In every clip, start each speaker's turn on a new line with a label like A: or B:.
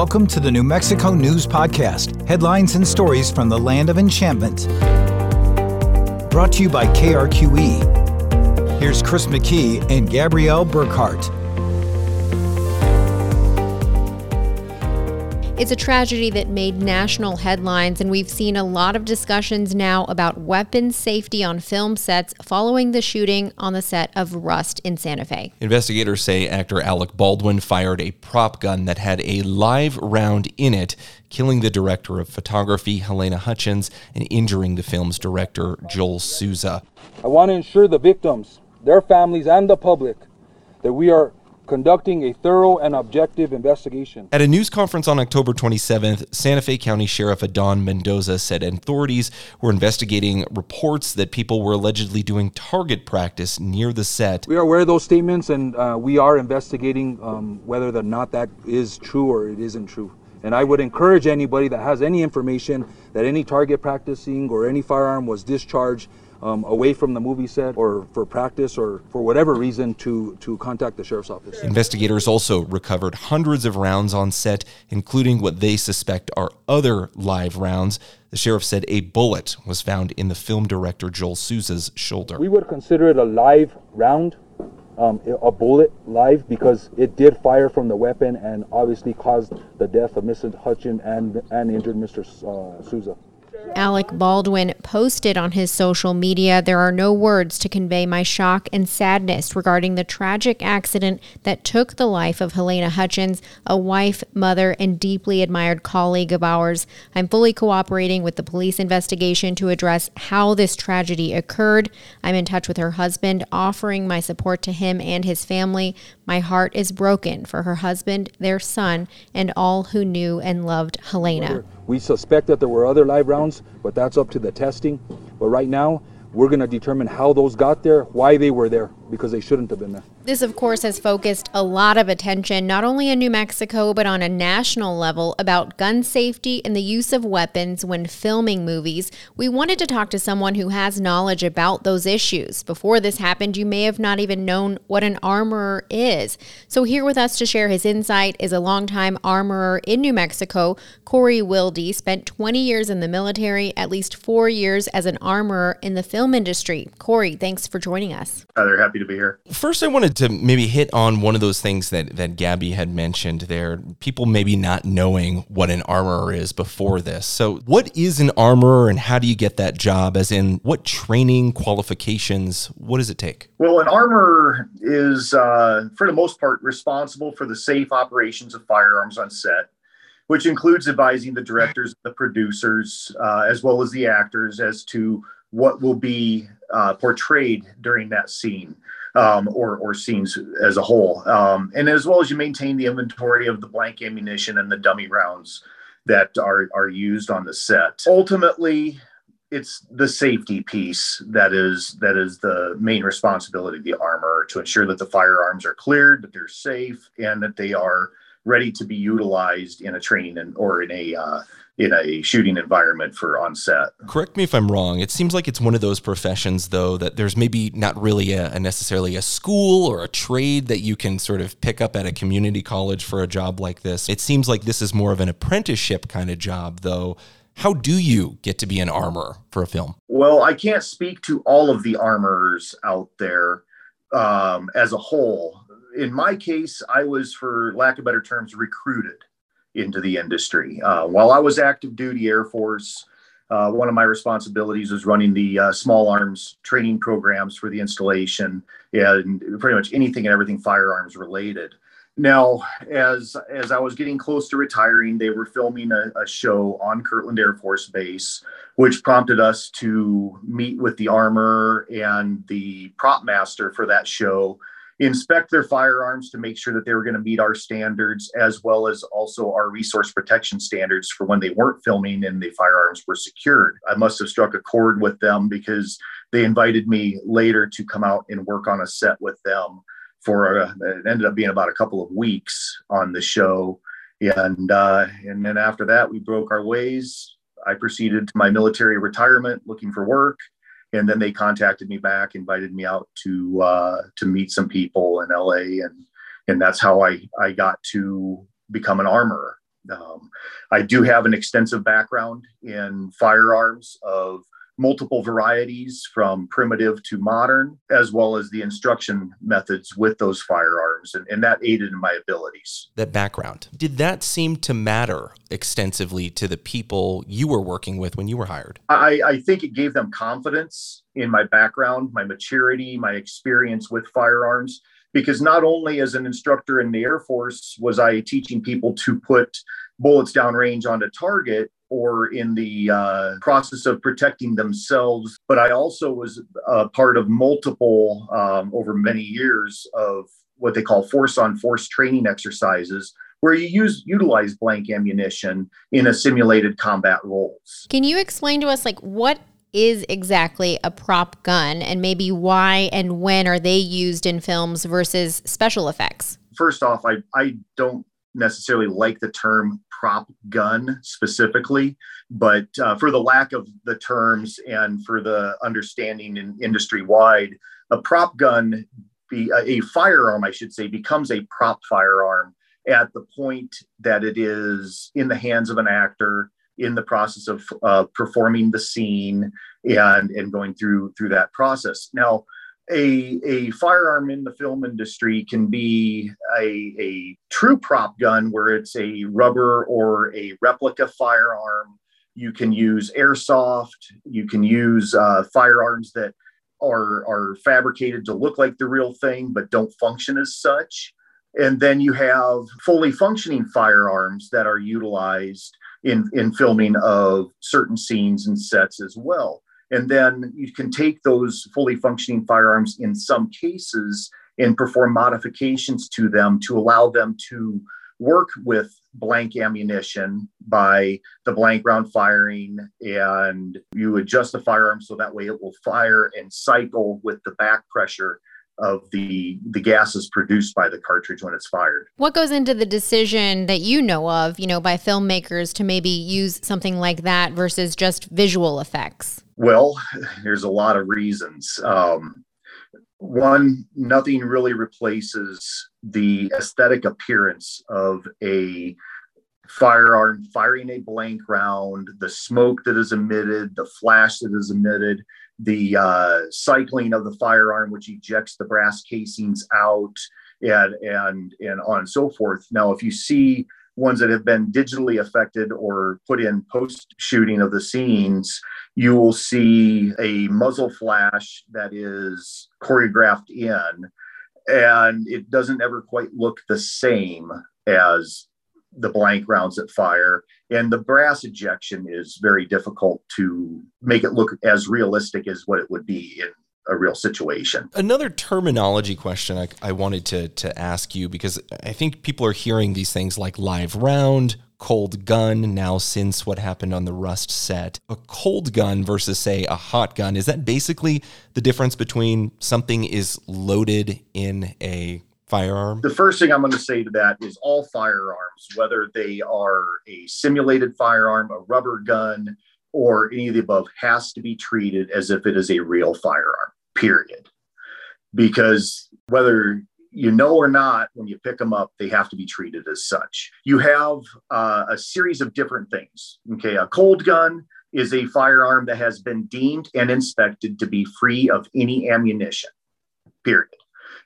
A: Welcome to the New Mexico News Podcast headlines and stories from the land of enchantment. Brought to you by KRQE. Here's Chris McKee and Gabrielle Burkhart.
B: It's a tragedy that made national headlines, and we've seen a lot of discussions now about weapons safety on film sets following the shooting on the set of Rust in Santa Fe.
C: Investigators say actor Alec Baldwin fired a prop gun that had a live round in it, killing the director of photography, Halyna Hutchins, and injuring the film's director, Joel Souza.
D: I want to ensure the victims, their families, and the public that we are conducting a thorough and objective investigation.
C: At a news conference on October 27th, Santa Fe County Sheriff Adan Mendoza said authorities were investigating reports that people were allegedly doing target practice near the set.
D: We are aware of those statements and uh, we are investigating um, whether or not that is true or it isn't true. And I would encourage anybody that has any information that any target practicing or any firearm was discharged um, away from the movie set or for practice or for whatever reason to, to contact the sheriff's office.
C: Investigators also recovered hundreds of rounds on set, including what they suspect are other live rounds. The sheriff said a bullet was found in the film director Joel Souza's shoulder.
D: We would consider it a live round. Um, a bullet live because it did fire from the weapon and obviously caused the death of Mr. Hutchin and, and injured Mr. Uh, Souza.
B: Alec Baldwin posted on his social media There are no words to convey my shock and sadness regarding the tragic accident that took the life of Halyna Hutchins, a wife, mother, and deeply admired colleague of ours. I'm fully cooperating with the police investigation to address how this tragedy occurred. I'm in touch with her husband, offering my support to him and his family. My heart is broken for her husband, their son, and all who knew and loved Halyna.
D: We suspect that there were other live rounds, but that's up to the testing. But right now, we're going to determine how those got there, why they were there, because they shouldn't have been there.
B: This, of course, has focused a lot of attention, not only in New Mexico, but on a national level, about gun safety and the use of weapons when filming movies. We wanted to talk to someone who has knowledge about those issues. Before this happened, you may have not even known what an armorer is. So, here with us to share his insight is a longtime armorer in New Mexico, Corey Wilde. Spent 20 years in the military, at least four years as an armorer in the film industry. Corey, thanks for joining us.
E: They're happy to be here.
C: First, I wanted to maybe hit on one of those things that that Gabby had mentioned there. People maybe not knowing what an armorer is before this. So, what is an armorer, and how do you get that job? As in, what training, qualifications, what does it take?
E: Well, an armorer is, uh, for the most part, responsible for the safe operations of firearms on set which includes advising the directors, the producers, uh, as well as the actors as to what will be uh, portrayed during that scene um, or, or scenes as a whole. Um, and as well as you maintain the inventory of the blank ammunition and the dummy rounds that are, are used on the set. Ultimately, it's the safety piece that is that is the main responsibility of the armor to ensure that the firearms are cleared, that they're safe, and that they are ready to be utilized in a training and or in a uh, in a shooting environment for on set.
C: Correct me if I'm wrong. It seems like it's one of those professions, though, that there's maybe not really a, a, necessarily a school or a trade that you can sort of pick up at a community college for a job like this. It seems like this is more of an apprenticeship kind of job, though. How do you get to be an armor for a film?
E: Well, I can't speak to all of the armorers out there um, as a whole. In my case, I was, for lack of better terms, recruited into the industry. Uh, while I was active duty Air Force, uh, one of my responsibilities was running the uh, small arms training programs for the installation and pretty much anything and everything firearms related. Now, as as I was getting close to retiring, they were filming a, a show on Kirtland Air Force Base, which prompted us to meet with the armor and the prop master for that show inspect their firearms to make sure that they were going to meet our standards as well as also our resource protection standards for when they weren't filming and the firearms were secured. I must have struck a chord with them because they invited me later to come out and work on a set with them for a, it ended up being about a couple of weeks on the show. And uh, and then after that we broke our ways. I proceeded to my military retirement looking for work and then they contacted me back, invited me out to uh, to meet some people in LA, and and that's how I I got to become an armorer. Um, I do have an extensive background in firearms of multiple varieties from primitive to modern, as well as the instruction methods with those firearms. And, and, that aided in my abilities.
C: That background, did that seem to matter extensively to the people you were working with when you were hired?
E: I, I think it gave them confidence in my background, my maturity, my experience with firearms. Because not only as an instructor in the Air Force was I teaching people to put bullets downrange onto target, or in the uh, process of protecting themselves. But I also was a part of multiple, um, over many years, of what they call force on force training exercises where you use utilize blank ammunition in a simulated combat roles.
B: Can you explain to us like what is exactly a prop gun and maybe why and when are they used in films versus special effects?
E: First off, I, I don't necessarily like the term prop gun specifically, but uh, for the lack of the terms and for the understanding in industry wide, a prop gun, be a, a firearm, I should say, becomes a prop firearm at the point that it is in the hands of an actor in the process of uh, performing the scene and and going through through that process. Now, a, a firearm in the film industry can be a, a true prop gun where it's a rubber or a replica firearm. You can use airsoft. You can use uh, firearms that are, are fabricated to look like the real thing but don't function as such. And then you have fully functioning firearms that are utilized in, in filming of certain scenes and sets as well. And then you can take those fully functioning firearms in some cases and perform modifications to them to allow them to work with blank ammunition by the blank round firing. And you adjust the firearm so that way it will fire and cycle with the back pressure of the the gases produced by the cartridge when it's fired.
B: What goes into the decision that you know of, you know, by filmmakers to maybe use something like that versus just visual effects?
E: Well, there's a lot of reasons. Um, one, nothing really replaces the aesthetic appearance of a firearm firing a blank round, the smoke that is emitted, the flash that is emitted, the uh, cycling of the firearm, which ejects the brass casings out, and and and on and so forth. Now, if you see ones that have been digitally affected or put in post shooting of the scenes, you will see a muzzle flash that is choreographed in, and it doesn't ever quite look the same as the blank rounds that fire and the brass ejection is very difficult to make it look as realistic as what it would be in a real situation.
C: Another terminology question I, I, wanted to, to ask you because I think people are hearing these things like live round, cold gun, now since what happened on the Rust set. A cold gun versus, say, a hot gun, is that basically the difference between something is loaded in a firearm?
E: The first thing I'm going to say to that is all firearms, whether they are a simulated firearm, a rubber gun, or any of the above, has to be treated as if it is a real firearm, period. Because whether you know or not, when you pick them up, they have to be treated as such. You have uh, a series of different things. Okay, a cold gun is a firearm that has been deemed and inspected to be free of any ammunition, period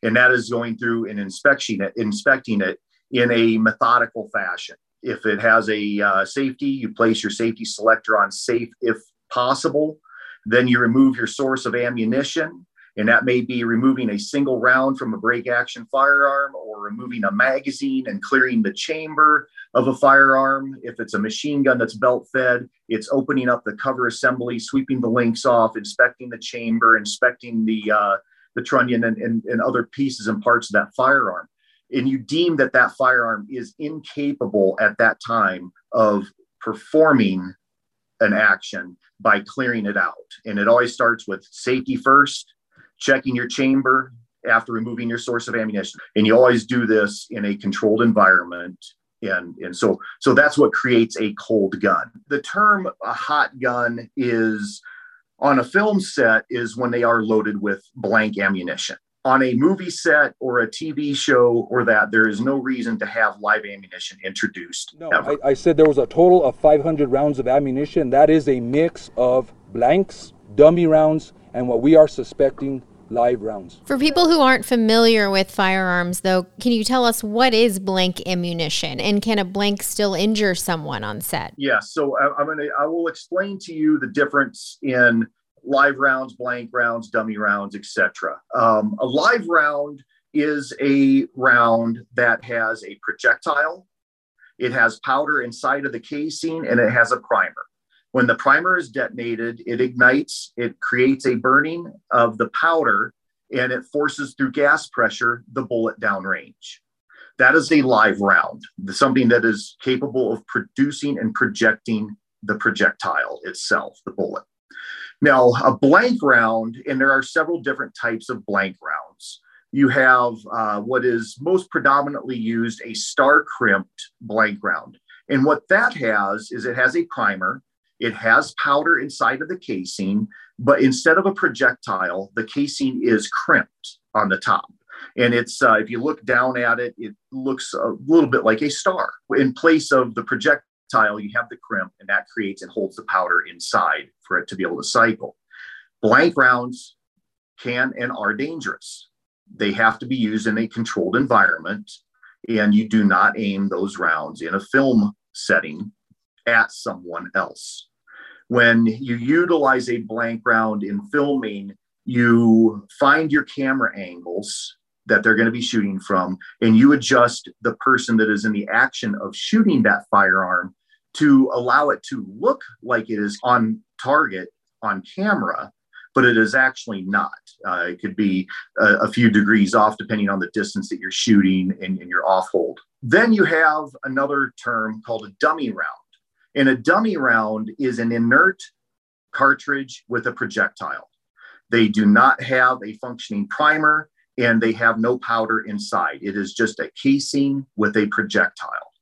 E: and that is going through and inspecting it, inspecting it in a methodical fashion. If it has a uh, safety, you place your safety selector on safe if possible. Then you remove your source of ammunition, and that may be removing a single round from a break action firearm or removing a magazine and clearing the chamber of a firearm. If it's a machine gun that's belt fed, it's opening up the cover assembly, sweeping the links off, inspecting the chamber, inspecting the uh, the trunnion and, and, and other pieces and parts of that firearm. And you deem that that firearm is incapable at that time of performing an action by clearing it out. And it always starts with safety first checking your chamber after removing your source of ammunition. And you always do this in a controlled environment. And and so so that's what creates a cold gun. The term a hot gun is on a film set is when they are loaded with blank ammunition. on a movie set or a TV show or that, there is no reason to have live ammunition introduced.
D: No, I, I, said there was a total of 500 rounds of ammunition. That is a mix of blanks, dummy rounds, and what we are suspecting live rounds.
B: For people who aren't familiar with firearms, though, can you tell us what is blank ammunition and can a blank still injure someone on set?
E: Yeah, so I, I'm gonna I will explain to you the difference in live rounds, blank rounds, dummy rounds, etc. Um, a live round is a round that has a projectile, it has powder inside of the casing, and it has a primer. When the primer is detonated, it ignites, it creates a burning of the powder, and it forces through gas pressure the bullet downrange. That is a live round, something that is capable of producing and projecting the projectile itself, the bullet. Now, a blank round, and there are several different types of blank rounds. You have uh, what is most predominantly used a star crimped blank round. And what that has is it has a primer, it has powder inside of the casing, but instead of a projectile, the casing is crimped on the top. And it's, uh, if you look down at it, it looks a little bit like a star. In place of the projectile, you have the crimp, and that creates and holds the powder inside for it to be able to cycle. Blank rounds can and are dangerous. They have to be used in a controlled environment, and you do not aim those rounds in a film setting at someone else. When you utilize a blank round in filming, you find your camera angles that they're going to be shooting from, and you adjust the person that is in the action of shooting that firearm to allow it to look like it is on target on camera, but it is actually not. Uh, it could be a, a, few degrees off depending on the distance that you're shooting and, and your off hold. Then you have another term called a dummy round. And a dummy round is an inert cartridge with a projectile. They do not have a functioning primer and they have no powder inside. It is just a casing with a projectile.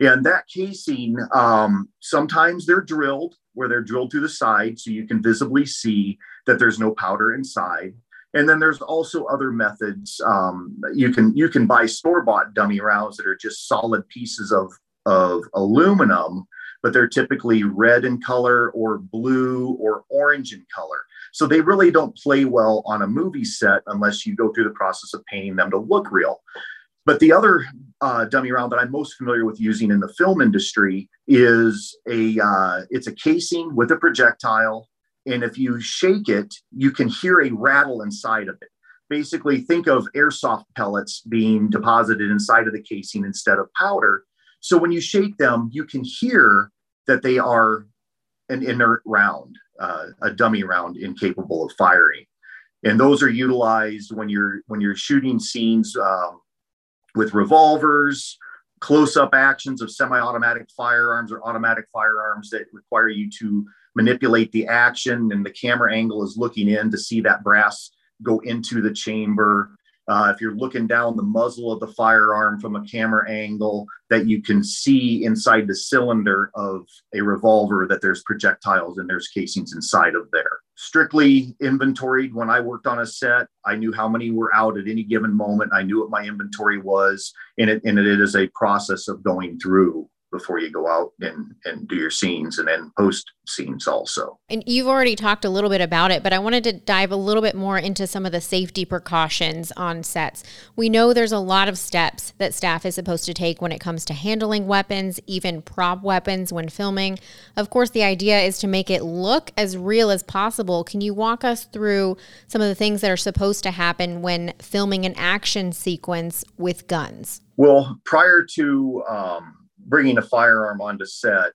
E: And that casing, um, sometimes they're drilled where they're drilled through the side so you can visibly see that there's no powder inside. And then there's also other methods. Um, you can you can buy store bought dummy rounds that are just solid pieces of of aluminum but they're typically red in color or blue or orange in color. So they really don't play well on a movie set unless you go through the process of painting them to look real. But the other uh, dummy round that I'm most familiar with using in the film industry is a uh, it's a casing with a projectile, and if you shake it, you can hear a rattle inside of it. Basically, think of airsoft pellets being deposited inside of the casing instead of powder. So when you shake them, you can hear that they are an inert round, uh, a dummy round incapable of firing. And those are utilized when you're when you're shooting scenes um, with revolvers, close-up actions of semi-automatic firearms or automatic firearms that require you to manipulate the action, and the camera angle is looking in to see that brass go into the chamber. Uh, if you're looking down the muzzle of the firearm from a camera angle, that you can see inside the cylinder of a revolver that there's projectiles and there's casings inside of there. Strictly inventoried when I worked on a set, I knew how many were out at any given moment. I knew what my inventory was, and it, and it is a process of going through before you go out and, and do your scenes and then post scenes also.
B: And you've already talked a little bit about it, but I wanted to dive a little bit more into some of the safety precautions on sets. We know there's a lot of steps that staff is supposed to take when it comes to handling weapons, even prop weapons when filming. Of course, the idea is to make it look as real as possible. Can you walk us through some of the things that are supposed to happen when filming an action sequence with guns?
E: Well, prior to um, bringing a firearm onto set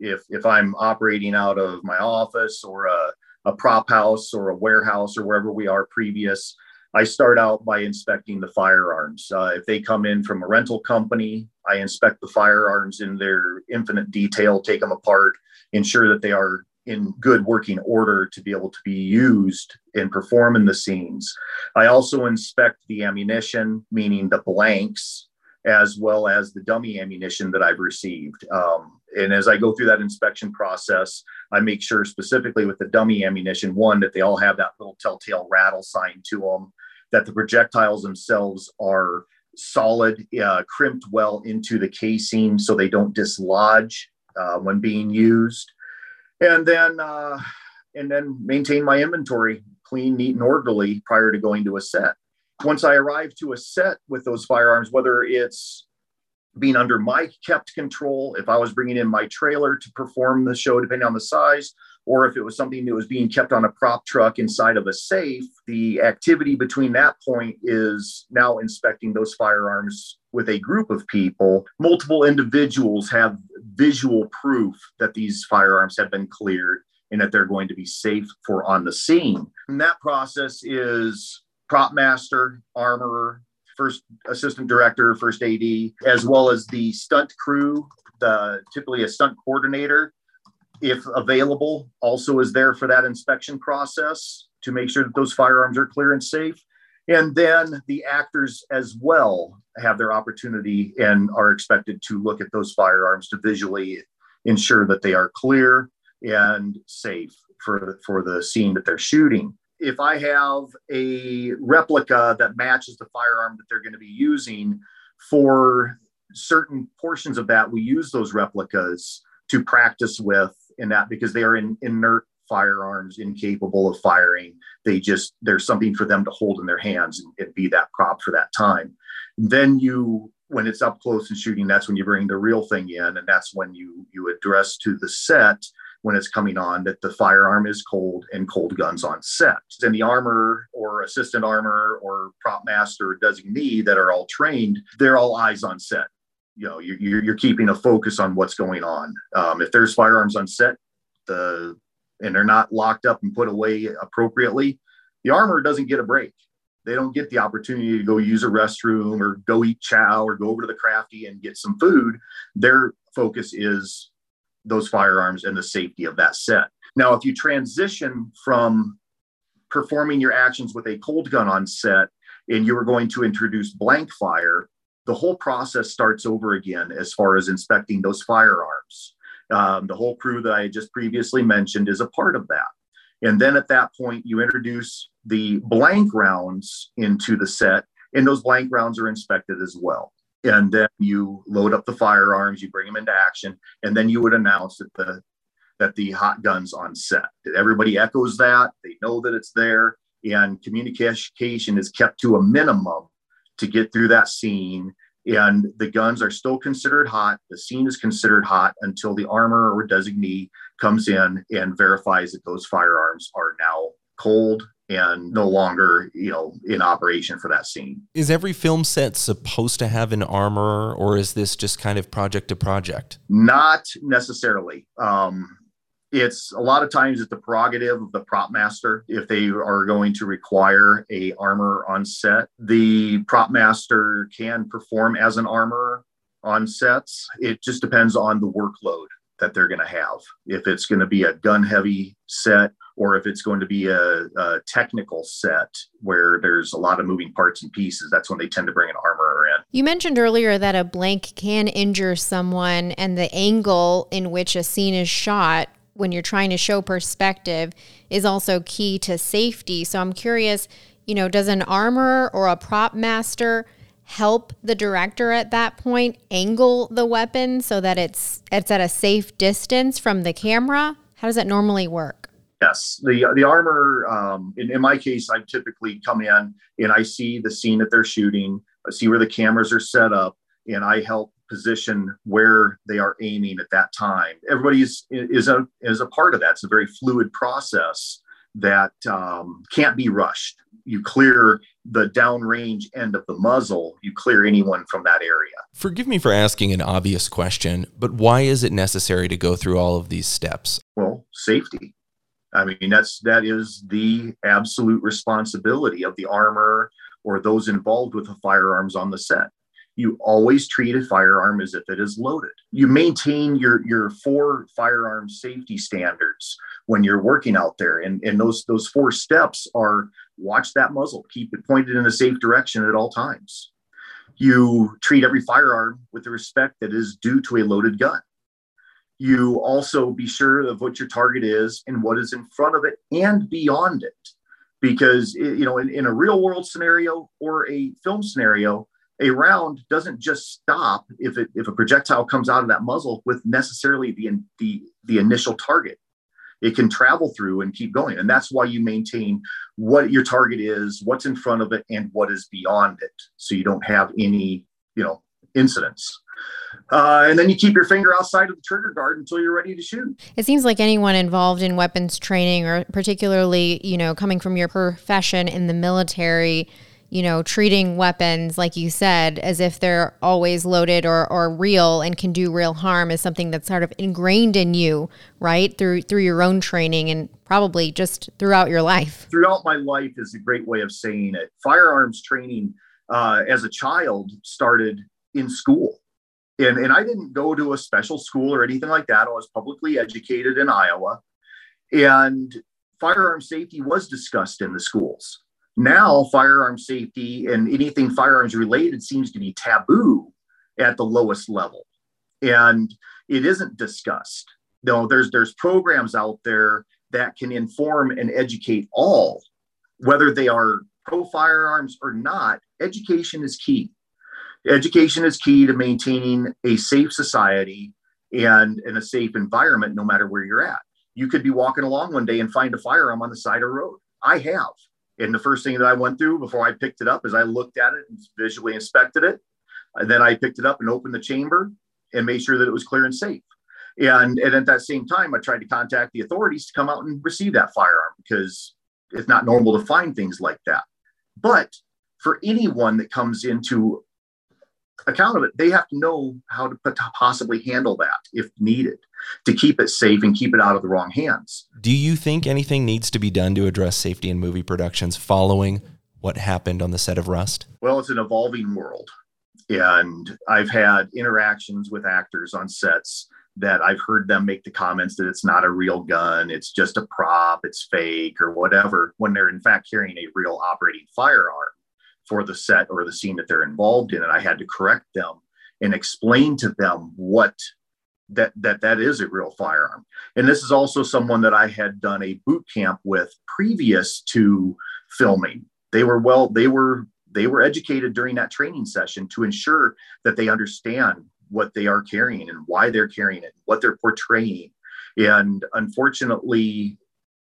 E: if if i'm operating out of my office or a, a prop house or a warehouse or wherever we are previous i start out by inspecting the firearms uh, if they come in from a rental company i inspect the firearms in their infinite detail take them apart ensure that they are in good working order to be able to be used and perform in the scenes. I also inspect the ammunition, meaning the blanks, as well as the dummy ammunition that I've received. Um, and as I go through that inspection process, I make sure specifically with the dummy ammunition, one, that they all have that little telltale rattle sign to them. that the projectiles themselves are solid, uh, crimped well into the casing so they don't dislodge uh, when being used. And then, uh, and then maintain my inventory clean, neat, and orderly prior to going to a set. Once I arrive to a set with those firearms, whether it's being under my kept control, if I was bringing in my trailer to perform the show, depending on the size, or if it was something that was being kept on a prop truck inside of a safe, the activity between that point is now inspecting those firearms with a group of people. Multiple individuals have visual proof that these firearms have been cleared and that they're going to be safe for on the scene. And that process is prop master, armorer, first assistant director, first AD, as well as the stunt crew, the typically a stunt coordinator, if available, also is there for that inspection process to make sure that those firearms are clear and safe. And then the actors as well have their opportunity and are expected to look at those firearms to visually ensure that they are clear and safe for, for the scene that they're shooting. If I have a replica that matches the firearm that they're going to be using for certain portions of that, we use those replicas to practice with in that because they are in, inert firearms incapable of firing. They just there's something for them to hold in their hands and, and, be that prop for that time. Then you when it's up close and shooting that's when you bring the real thing in and that's when you you address to the set when it's coming on that the firearm is cold and cold guns on set. And the armor or assistant armor or prop master designee that are all trained, they're all eyes on set. You know, you're, you're keeping a focus on what's going on. Um, if there's firearms on set, the and they're not locked up and put away appropriately, the armor doesn't get a break. They don't get the opportunity to go use a restroom or go eat chow or go over to the crafty and get some food. Their focus is those firearms and the safety of that set. Now, if you transition from performing your actions with a cold gun on set and you are going to introduce blank fire, the whole process starts over again as far as inspecting those firearms. Um, the whole crew that I just previously mentioned is a part of that. And then at that point, you introduce the blank rounds into the set, and those blank rounds are inspected as well and then you load up the firearms, you bring them into action, and then you would announce that the that the hot guns on set. Everybody echoes that; they know that it's there, and communication is kept to a minimum to get through that scene. And the guns are still considered hot. The scene is considered hot until the armor or designee comes in and verifies that those firearms are now cold and no longer, you know, in operation for that scene.
C: Is every film set supposed to have an armor, or is this just kind of project to project?
E: Not necessarily. Um, it's a lot of times it's the prerogative of the prop master if they are going to require a armor on set. The prop master can perform as an armor on sets. It just depends on the workload that they're going to have. If it's going to be a gun heavy set or if it's going to be a, a, technical set where there's a lot of moving parts and pieces, that's when they tend to bring an armorer in.
B: You mentioned earlier that a blank can injure someone, and the angle in which a scene is shot when you're trying to show perspective is also key to safety. So I'm curious, you know, does an armorer or a prop master help the director at that point angle the weapon so that it's it's at a safe distance from the camera? How does that normally work?
E: Yes, the the armor. Um, in, in my case, I typically come in and I see the scene that they're shooting. I see where the cameras are set up, and I help position where they are aiming at that time. Everybody is is a is a part of that. It's a very fluid process that um, can't be rushed. You clear the downrange end of the muzzle, you clear anyone from that area.
C: Forgive me for asking an obvious question, but why is it necessary to go through all of these steps?
E: Well, safety. I mean, that's that is the absolute responsibility of the armor or those involved with the firearms on the set. You always treat a firearm as if it is loaded. You maintain your your four firearm safety standards when you're working out there, and and those those four steps are watch that muzzle, keep it pointed in a safe direction at all times. You treat every firearm with the respect that is due to a loaded gun you also be sure of what your target is and what is in front of it and beyond it. because you know in, in a real world scenario or a film scenario a round doesn't just stop if it if a projectile comes out of that muzzle with necessarily the the the initial target it can travel through and keep going and that's why you maintain what your target is what's in front of it and what is beyond it so you don't have any you know incidents uh, and then you keep your finger outside of the trigger guard until you're ready to shoot.
B: It seems like anyone involved in weapons training, or particularly, you know, coming from your profession in the military, you know, treating weapons, like you said, as if they're always loaded or, or real and can do real harm is something that's sort of ingrained in you, right? Through through your own training and probably just throughout your life.
E: Throughout my life is a great way of saying it. Firearms training uh, as a child started in school. And, and I didn't go to a special school or anything like that. I was publicly educated in Iowa. And firearm safety was discussed in the schools now, firearm safety and anything firearms related seems to be taboo at the lowest level, and it isn't discussed. No, there's there's programs out there that can inform and educate all, whether they are pro firearms or not. Education is key. Education is key to maintaining a safe society and in a safe environment, no matter where you're at. You could be walking along one day and find a firearm on the side of the road. I have. And the first thing that I went through before I picked it up is I looked at it and visually inspected it. And then I picked it up and opened the chamber and made sure that it was clear and safe. And, and at that same time, I tried to contact the authorities to come out and receive that firearm because it's not normal to find things like that. But for anyone that comes into account of it, they have to know how to possibly handle that if needed to keep it safe and keep it out of the wrong hands.
C: Do you think anything needs to be done to address safety in movie productions following what happened on the set of Rust?
E: Well, it's an evolving world. And I've had interactions with actors on sets that I've heard them make the comments that it's not a real gun, it's just a prop, it's fake, or whatever, when they're in fact carrying a real operating firearm for the set or the scene that they're involved in and i had to correct them and explain to them what that that that is a real firearm. And this is also someone that i had done a boot camp with previous to filming. They were well they were they were educated during that training session to ensure that they understand what they are carrying and why they're carrying it what they're portraying. And unfortunately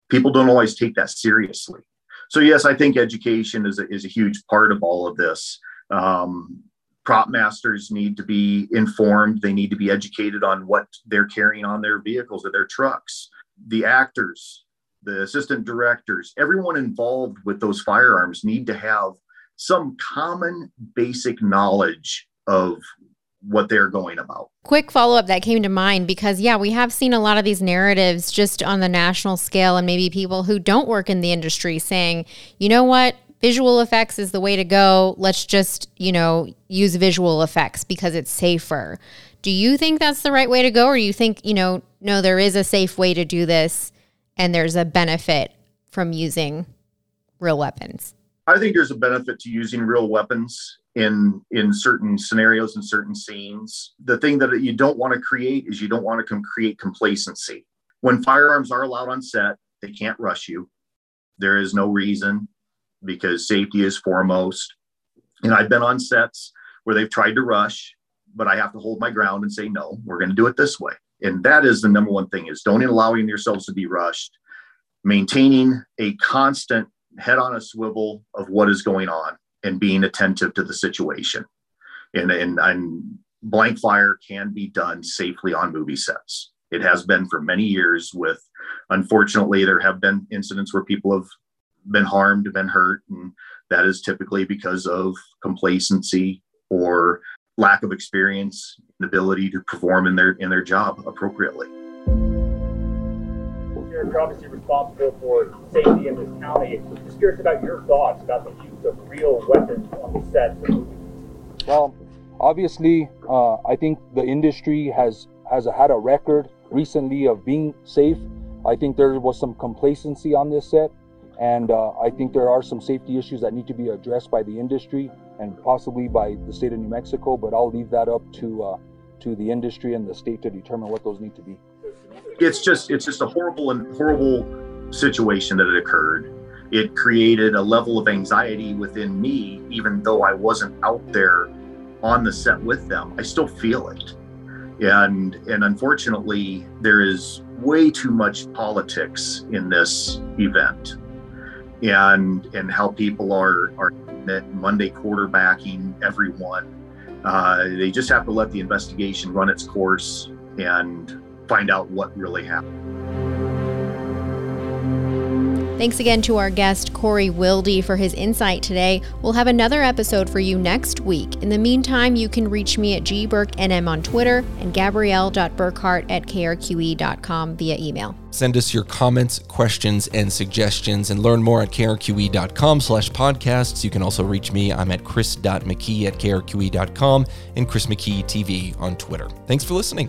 E: people don't always take that seriously so yes, I think education is a, is a huge part of all of this. Um, prop masters need to be informed. They need to be educated on what they're carrying on their vehicles or their trucks. The actors, the assistant directors, everyone involved with those firearms need to have some common basic knowledge of what they're going about.
B: Quick follow up that came to mind because, yeah, we have seen a lot of these narratives just on the national scale, and maybe people who don't work in the industry saying, you know what, visual effects is the way to go. Let's just, you know, use visual effects because it's safer. Do you think that's the right way to go? Or you think, you know, no, there is a safe way to do this and there's a benefit from using real weapons?
E: I think there's a benefit to using real weapons in in certain scenarios and certain scenes. The thing that you don't want to create is you don't want to com- create complacency. When firearms are allowed on set, they can't rush you. There is no reason because safety is foremost. And I've been on sets where they've tried to rush, but I have to hold my ground and say, no, we're going to do it this way. And that is the number one thing is don't allowing yourselves to be rushed, maintaining a constant head on a swivel of what is going on and being attentive to the situation. And, and, and blank fire can be done safely on movie sets. It has been for many years with, unfortunately, there have been incidents where people have been harmed, been hurt, and that is typically because of complacency or lack of experience and ability to perform in their in their job appropriately.
F: You're obviously responsible for safety in this county. Just curious about your thoughts about the use of real weapons on the sets of movies.
D: Well, obviously, uh, I think the industry has has had a record recently of being safe. I think there was some complacency on this set, and uh, I think there are some safety issues that need to be addressed by the industry and possibly by the state of New Mexico. But I'll leave that up to uh, to the industry and the state to determine what those need to be.
E: It's just it's just a horrible and horrible situation that had occurred it created a level of anxiety within me, even though I wasn't out there on the set with them. I still feel it. And and unfortunately, there is way too much politics in this event. And and how people are are Monday quarterbacking everyone. Uh, they just have to let the investigation run its course and find out what really happened.
B: Thanks again to our guest, Corey Wilde, for his insight today. We'll have another episode for you next week. In the meantime, you can reach me at gburkenm on Twitter and gabrielle.burkhart at krqe.com via email.
C: Send us your comments, questions, and suggestions, and learn more at krqe.com slash podcasts. You can also reach me. I'm at chris.mckee at krqe.com and Chris McKee TV on Twitter. Thanks for listening.